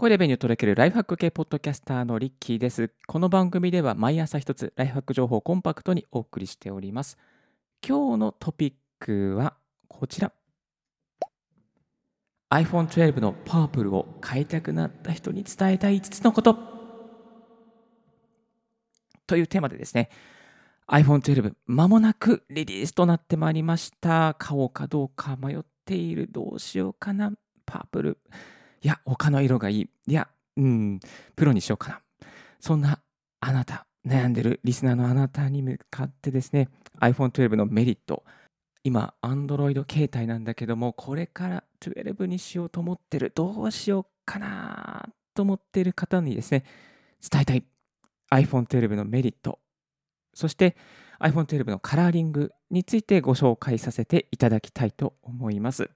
声レベニュー届けるライフハック系ポッドキャスターのリッキーです。この番組では毎朝一つライフハック情報をコンパクトにお送りしております。今日のトピックはこちら。iPhone 12のパープルを買いたくなった人に伝えたい5つのこと。というテーマでですね、iPhone 12間もなくリリースとなってまいりました。買おうかどうか迷っている。どうしようかな。パープル。いや、他の色がいい。いや、うん、プロにしようかな。そんなあなた、悩んでるリスナーのあなたに向かってですね、iPhone 12のメリット。今、Android 携帯なんだけども、これから12にしようと思ってる。どうしようかなと思ってる方にですね、伝えたい iPhone 12のメリット。そして iPhone 12のカラーリングについてご紹介させていただきたいと思います。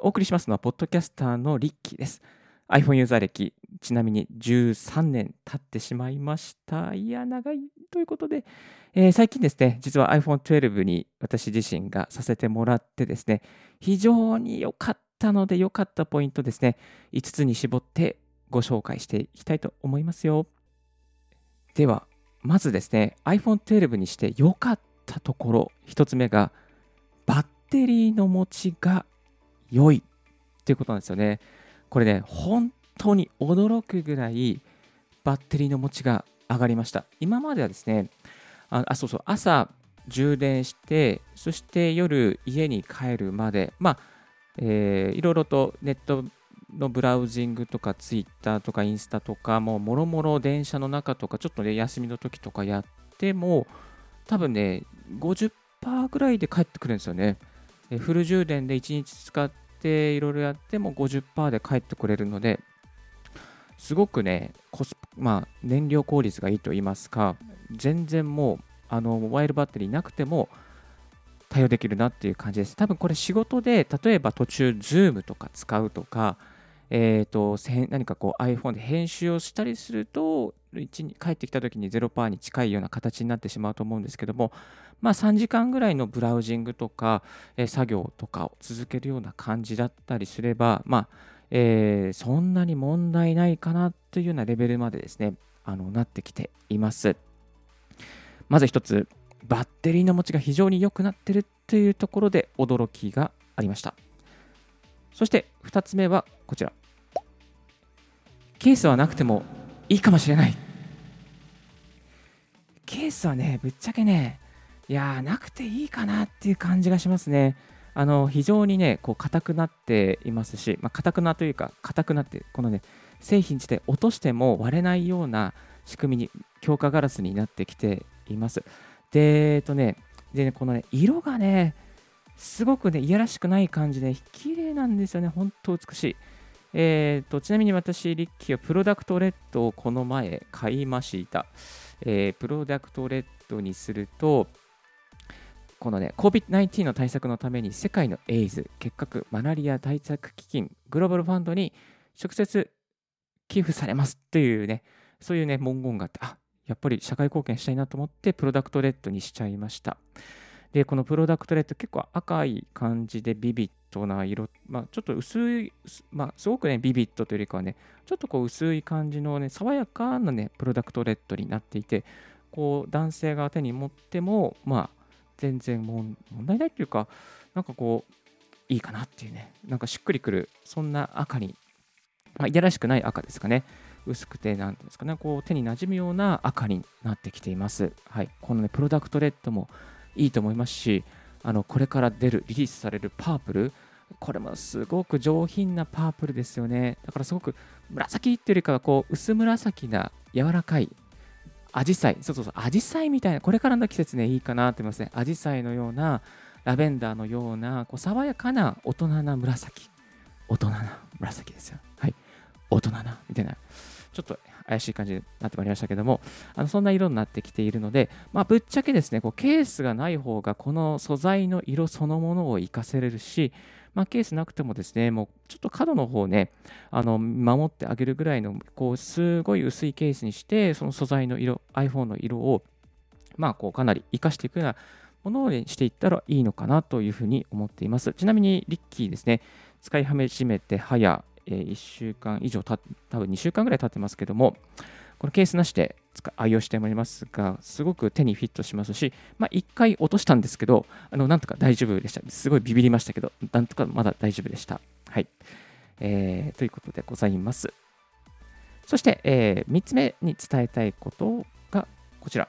お送りしますのは、ポッドキャスターのリッキーです。iPhone ユーザー歴、ちなみに13年経ってしまいました。いや、長いということで、えー最近ですね、実は iPhone12 に私自身がさせてもらってですね、非常に良かったので、良かったポイントですね、5つに絞ってご紹介していきたいと思いますよ。では、まずですね、iPhone12 にして良かったところ、1つ目が、バッテリーの持ちが良いっていうことなんですよね。これね、本当に驚くぐらいバッテリーの持ちが上がりました。今まではですね、ああそうそう、朝充電して、そして夜家に帰るまで、まあ、えーいろいろとネットのブラウジングとか、ツイッターとか、インスタとか、ももろもろ電車の中とか、ちょっとね、休みの時とかやっても、多分ね、50%ぐらいで帰ってくるんですよね。フル充電で1日使っていろいろやっても50%で帰ってくれるので、すごくね、コスまあ、燃料効率がいいと言いますか、全然もうあのモバイルバッテリーなくても対応できるなっていう感じです。多分これ仕事で、例えば途中、Zoom とか使うとか、えー、と何かこう iPhone で編集をしたりすると、一に帰ってきた時に0%に近いような形になってしまうと思うんですけども、まあ、3時間ぐらいのブラウジングとか、え作業とかを続けるような感じだったりすれば、まあえーそんなに問題ないかなというようなレベルまでですね、あのなってきています。まず一つ、バッテリーの持ちが非常に良くなってるというところで驚きがありました。そして2つ目はこちら。ケースはなくてもいいかもしれない。ケースはね、ぶっちゃけね、いやー、なくていいかなっていう感じがしますね。あの非常にね、こう硬くなっていますし、まあ、硬くなというか、硬くなって、このね、製品自体落としても割れないような仕組みに、強化ガラスになってきています。で、えっとね、でね、このね、色がね、すごくね、いやらしくない感じで、綺麗なんですよね、本当美しい。えー、とちなみに私、リッキーはプロダクトレッドをこの前買いました。えープロダクトレッドにすると、このね、COVID-19 の対策のために世界のエイズ、結核、マラリア対策基金、グローバルファンドに直接寄付されますというね、そういうね、文言があって、あやっぱり社会貢献したいなと思って、プロダクトレッドにしちゃいました。で、このプロダクトレッド、結構赤い感じでビビッドな色、まあ、ちょっと薄い、まあ、すごくね、ビビッドというよりかはね、ちょっとこう薄い感じのね、爽やかなね、プロダクトレッドになっていて、こう、男性が手に持っても、まあ、全然問題ないっていうか、なんかこう、いいかなっていうね、なんかしっくりくる、そんな赤に、まあ、いやらしくない赤ですかね。薄くて、なんですかね、こう手に馴染むような赤になってきています。はい。このね、プロダクトレッドもいいと思いますし、あの、これから出る、リリースされるパープル、これもすごく上品なパープルですよね。だからすごく紫っていうよりかは、こう、薄紫な柔らかいアジサイ、そうそうそう、アジサイみたいな、これからの季節ね、いいかなと思いますね。アジサイのような、ラベンダーのような、こう爽やかな大人な紫。大人な紫ですよ。はい。大人な、みたいな。ちょっと怪しい感じになってまいりましたけども、あのそんな色になってきているので、まあ、ぶっちゃけですね、こうケースがない方が、この素材の色そのものを活かせれるし、まあ、ケースなくてもですね、もうちょっと角の方ね、あの守ってあげるぐらいの、こうすごい薄いケースにして、その素材の色、iPhone の色を、まあ、こうかなり活かしていくようなものにしていったらいいのかなというふうに思っています。ちなみに、リッキーですね、使い始めて早、え、1週間以上た、多分2週間ぐらい経ってますけども、このケースなしで愛用しておりますが、すごく手にフィットしますし、まあ、1回落としたんですけど、あのなんとか大丈夫でした。すごいビビりましたけど、なんとかまだ大丈夫でした。はい。えー、ということでございます。そして、えー、3つ目に伝えたいことがこちら。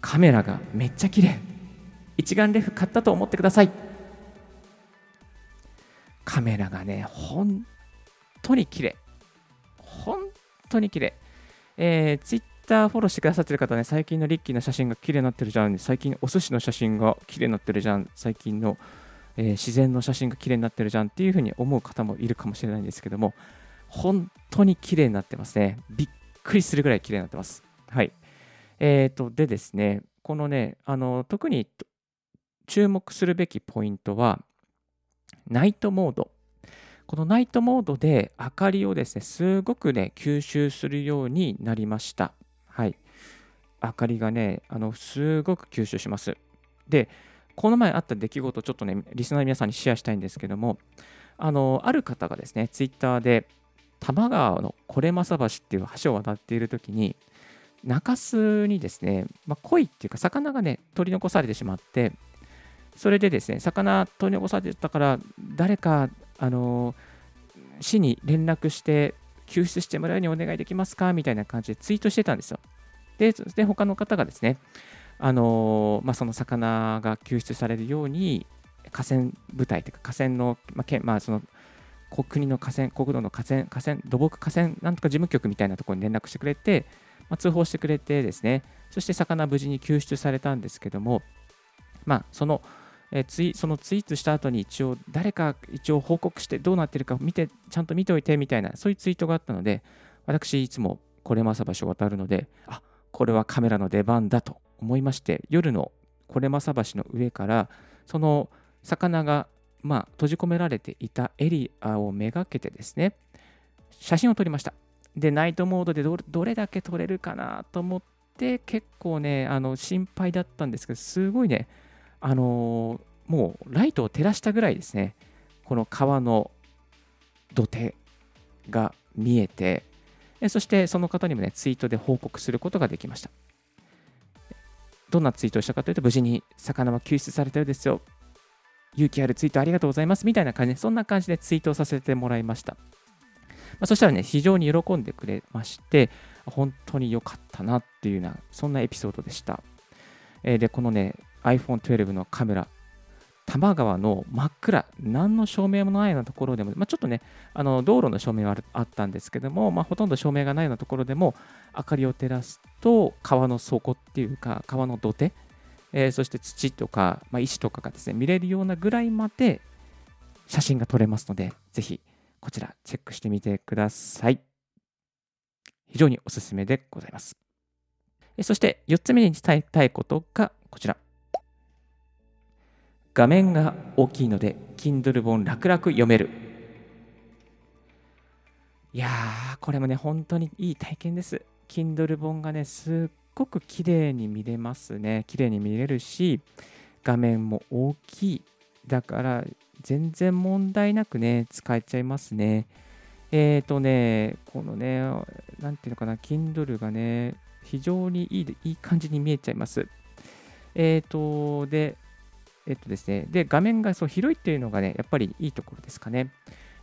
カメラがめっちゃ綺麗。一眼レフ買ったと思ってください。カメラがね、本当に綺麗。本当に綺麗。えー、ツイッターフォローしてくださってる方ね、最近のリッキーの写真が綺麗になってるじゃん。最近お寿司の写真が綺麗になってるじゃん。最近の、えー、自然の写真が綺麗になってるじゃんっていうふうに思う方もいるかもしれないんですけども、本当に綺麗になってますね。びっくりするぐらい綺麗になってます。はい。え、ー、と、でですね、このね、あの、特に注目するべきポイントは、ナイトモード。このナイトモードで明かりをですね、すごくね、吸収するようになりました。はい。明かりがね、あの、すごく吸収します。で、この前あった出来事、ちょっとね、リスナーの皆さんにシェアしたいんですけども、あの、ある方がですね、ツイッターで、多摩川のこれまさ橋っていう橋を渡っている時に、中州にですね、まあ、鯉っていうか魚がね、取り残されてしまって、それでですね、魚取り残されてたから、誰かあの市に連絡して救出してもらうようにお願いできますか？みたいな感じでツイートしてたんですよ。で、で他の方がですね、あのまあ、その魚が救出されるように河川部隊というか河川の、まあまあ、その国の河川、国土の河川、河川、土木河川なんとか事務局みたいなところに連絡してくれて、まあ、通報してくれてですね、そして魚無事に救出されたんですけども、まあ、そのえツイそのツイートした後に一応誰か一応報告してどうなってるか見てちゃんと見ておいてみたいなそういうツイートがあったので私いつもこれまさ橋を渡るのであこれはカメラの出番だと思いまして夜のこれまさ橋の上からその魚がまあ閉じ込められていたエリアをめがけてですね写真を撮りました。でナイトモードでどれだけ撮れるかなと思って結構ねあの心配だったんですけどすごいねあのー、もうライトを照らしたぐらいですね、この川の土手が見えて、そしてその方にもね、ツイートで報告することができました。どんなツイートをしたかというと、無事に魚は救出されたようですよ。勇気あるツイートありがとうございます。みたいな感じで、そんな感じでツイートをさせてもらいました。まあ、そしたらね、非常に喜んでくれまして、本当に良かったなっていうような、そんなエピソードでした。え、で、このね、iPhone12 のカメラ、多摩川の真っ暗、何の照明もないようなところでも、まあ、ちょっとね、あの道路の照明はあったんですけども、まあ、ほとんど照明がないようなところでも、明かりを照らすと、川の底っていうか、川の土手、えー、そして土とか、まあ、石とかがですね、見れるようなぐらいまで写真が撮れますので、ぜひこちらチェックしてみてください。非常におすすめでございます。そして4つ目に伝えたいことがこちら。画面が大きいので Kindle 本楽々読める。いやーこれもね本当にいい体験です。Kindle 本がねすっごく綺麗に見れますね。綺麗に見れるし画面も大きい。だから全然問題なくね使えちゃいますね。えっ、ー、とねこのね何ていうのかな Kindle がね非常にいいいい感じに見えちゃいます。えっ、ー、とでえっとですね、で、画面がそう広いっていうのがね、やっぱりいいところですかね。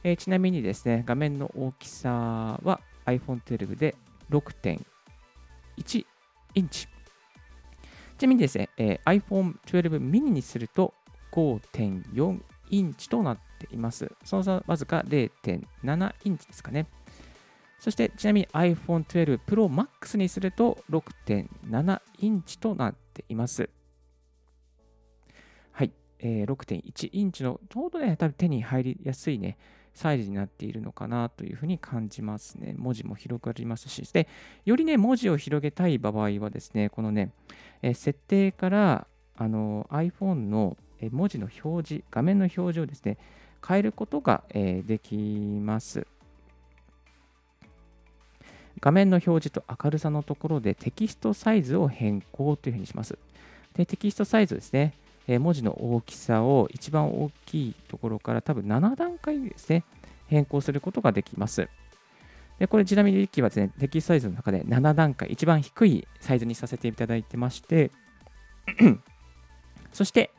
えー、ちなみにですね、画面の大きさは iPhone 12で6.1インチ。ちなみにですね、えー、iPhone 12 mini にすると5.4インチとなっています。その差わずか0.7インチですかね。そしてちなみに iPhone 12 Pro Max にすると6.7インチとなっています。えー、6.1インチのちょうどね、多分手に入りやすいね、サイズになっているのかなというふうに感じますね。文字も広がりますし、で、よりね、文字を広げたい場合はですね、このね、えー、設定からあの iPhone の文字の表示、画面の表示をですね、変えることが、えー、できます。画面の表示と明るさのところでテキストサイズを変更というふうにします。で、テキストサイズですね。え文字の大きさを一番大きいところから多分7段階ですね、変更することができます。でこれ、ちなみにリッキーはですね、テキストサイズの中で7段階、一番低いサイズにさせていただいてまして、そして、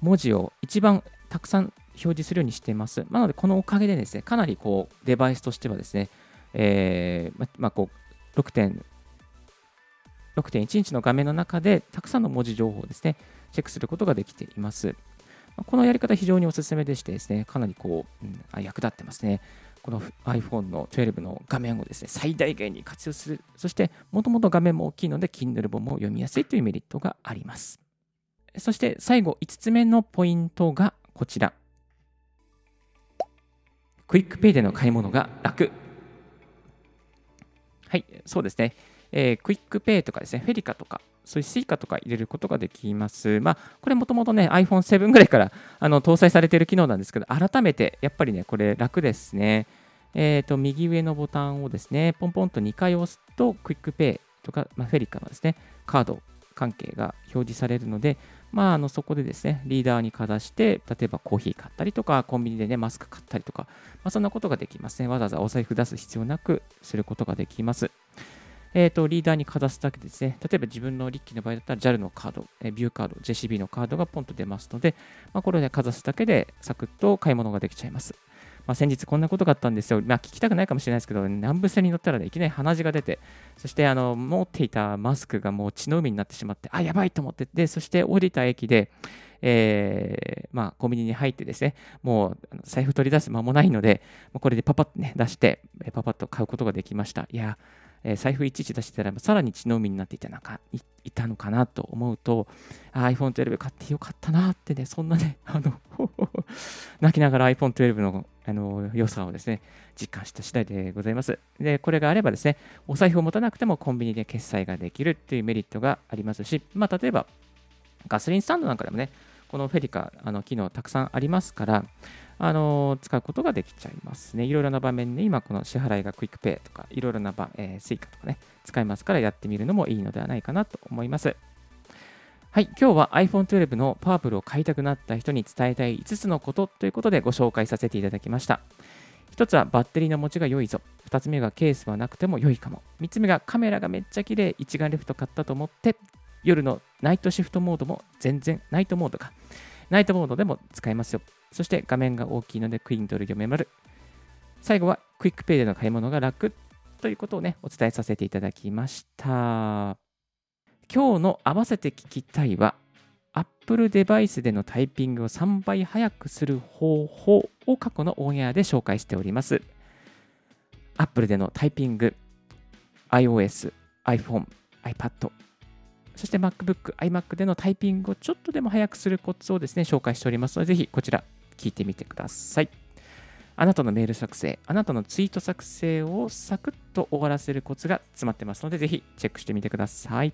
文字を一番たくさん表示するようにしています。なので、このおかげでですね、かなりこうデバイスとしてはですね、えー、ままあ、こう6.1インチの画面の中でたくさんの文字情報をですね、チェックすることができています。このやり方非常におすすめでしてですね、かなりこう、うん、役立ってますね。この iPhone の12の画面をですね、最大限に活用する。そして、もともと画面も大きいので、Kindle 本も読みやすいというメリットがあります。そして最後5つ目のポイントがこちら。クイックペイでの買い物が楽。はい、そうですね。えー、クイックペイとかですね、フェリカとか、そういう Suica とか入れることができます。まあ、これもともとね、iPhone7 ぐらいからあの搭載されている機能なんですけど、改めてやっぱりね、これ楽ですね。えっ、ー、と、右上のボタンをですね、ポンポンと2回押すと、クイックペイとか、まあ、フェリカのですね、カード関係が表示されるので、まあ、あのそこでですね、リーダーにかざして、例えばコーヒー買ったりとか、コンビニでね、マスク買ったりとか、まあ、そんなことができますね。わざわざお財布出す必要なくすることができます。えーと、リーダーにかざすだけですね、例えば自分のリッキーの場合だったら JAL のカード、えビューカード、JCB のカードがポンと出ますので、まあ、これでかざすだけでサクッと買い物ができちゃいます。まあ、先日こんなことがあったんですよ。まあ、聞きたくないかもしれないですけど、南部線に乗ったらね、いきなり鼻血が出て、そしてあの持っていたマスクがもう血の海になってしまって、あ、やばいと思って、で、そして降りた駅で、えー、まあ、コンビニに入ってですね、もう財布取り出す間もないので、これでパパッとね、出して、パパッと買うことができました。いや、えー、財布いちいち出してたら、さらに血の海になっていたのかいたのかなと思うと、iPhone12 買ってよかったなってね、そんなね、あの 泣きながら iPhone12 のあの良さをですね、実感した次第でございます。で、これがあればですね、お財布を持たなくてもコンビニで決済ができるっていうメリットがありますし、まあ、例えば、ガソリンスタンドなんかでもね、このフェリカあの機能たくさんありますから、あの使うことができちゃいますね。いろいろな場面で、今この支払いがクイックペイとか、いろいろな場、えー、スイカとかね、使いますからやってみるのもいいのではないかなと思います。はい、今日は iPhone 12のパープルを買いたくなった人に伝えたい5つのことということでご紹介させていただきました。1つはバッテリーの持ちが良いぞ。2つ目がケースはなくても良いかも。3つ目がカメラがめっちゃ綺麗。一眼レフ買ったと思って夜のナイトシフトモードも全然ナイトモードか。ナイトモードでも使えますよ。そして画面が大きいので Kindle 読める。最後はクイックペイでの買い物が楽ということをね、お伝えさせていただきました。今日の合わせて聞きたいは、Apple デバイスでのタイピングを3倍速くする方法を過去のオンエアで紹介しております。Apple でのタイピング、iOS、iPhone、iPad、そして MacBook、iMac でのタイピングをちょっとでも早くするコツをですね、紹介しておりますので、ぜひこちら聞いてみてください。あなたのメール作成、あなたのツイート作成をサクッと終わらせるコツが詰まってますので、ぜひチェックしてみてください。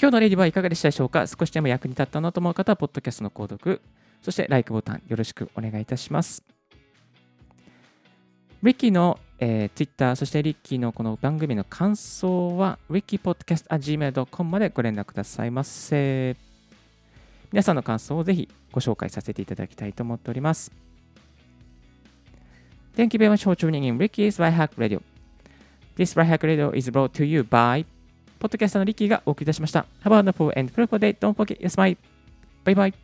今日のレディはいかがでしたでしょうか？少しでも役に立ったなと思う方は、ポッドキャストの購読、そして LIKE ボタンよろしくお願いいたします。リッキーの、えー、Twitter、そしてリッキーのこの番組の感想は、rickypodcast.gmail.com までご連絡くださいませ。皆さんの感想をぜひご紹介させていただきたいと思っております。Thank you very much for tuning in Ricky's Right Hack Radio. This Right Hack Radio is brought to you by ポッドキャスターのリッキーがお送りいたしました。Have a wonderful and fruitful day. Don't forget your smile. Bye bye.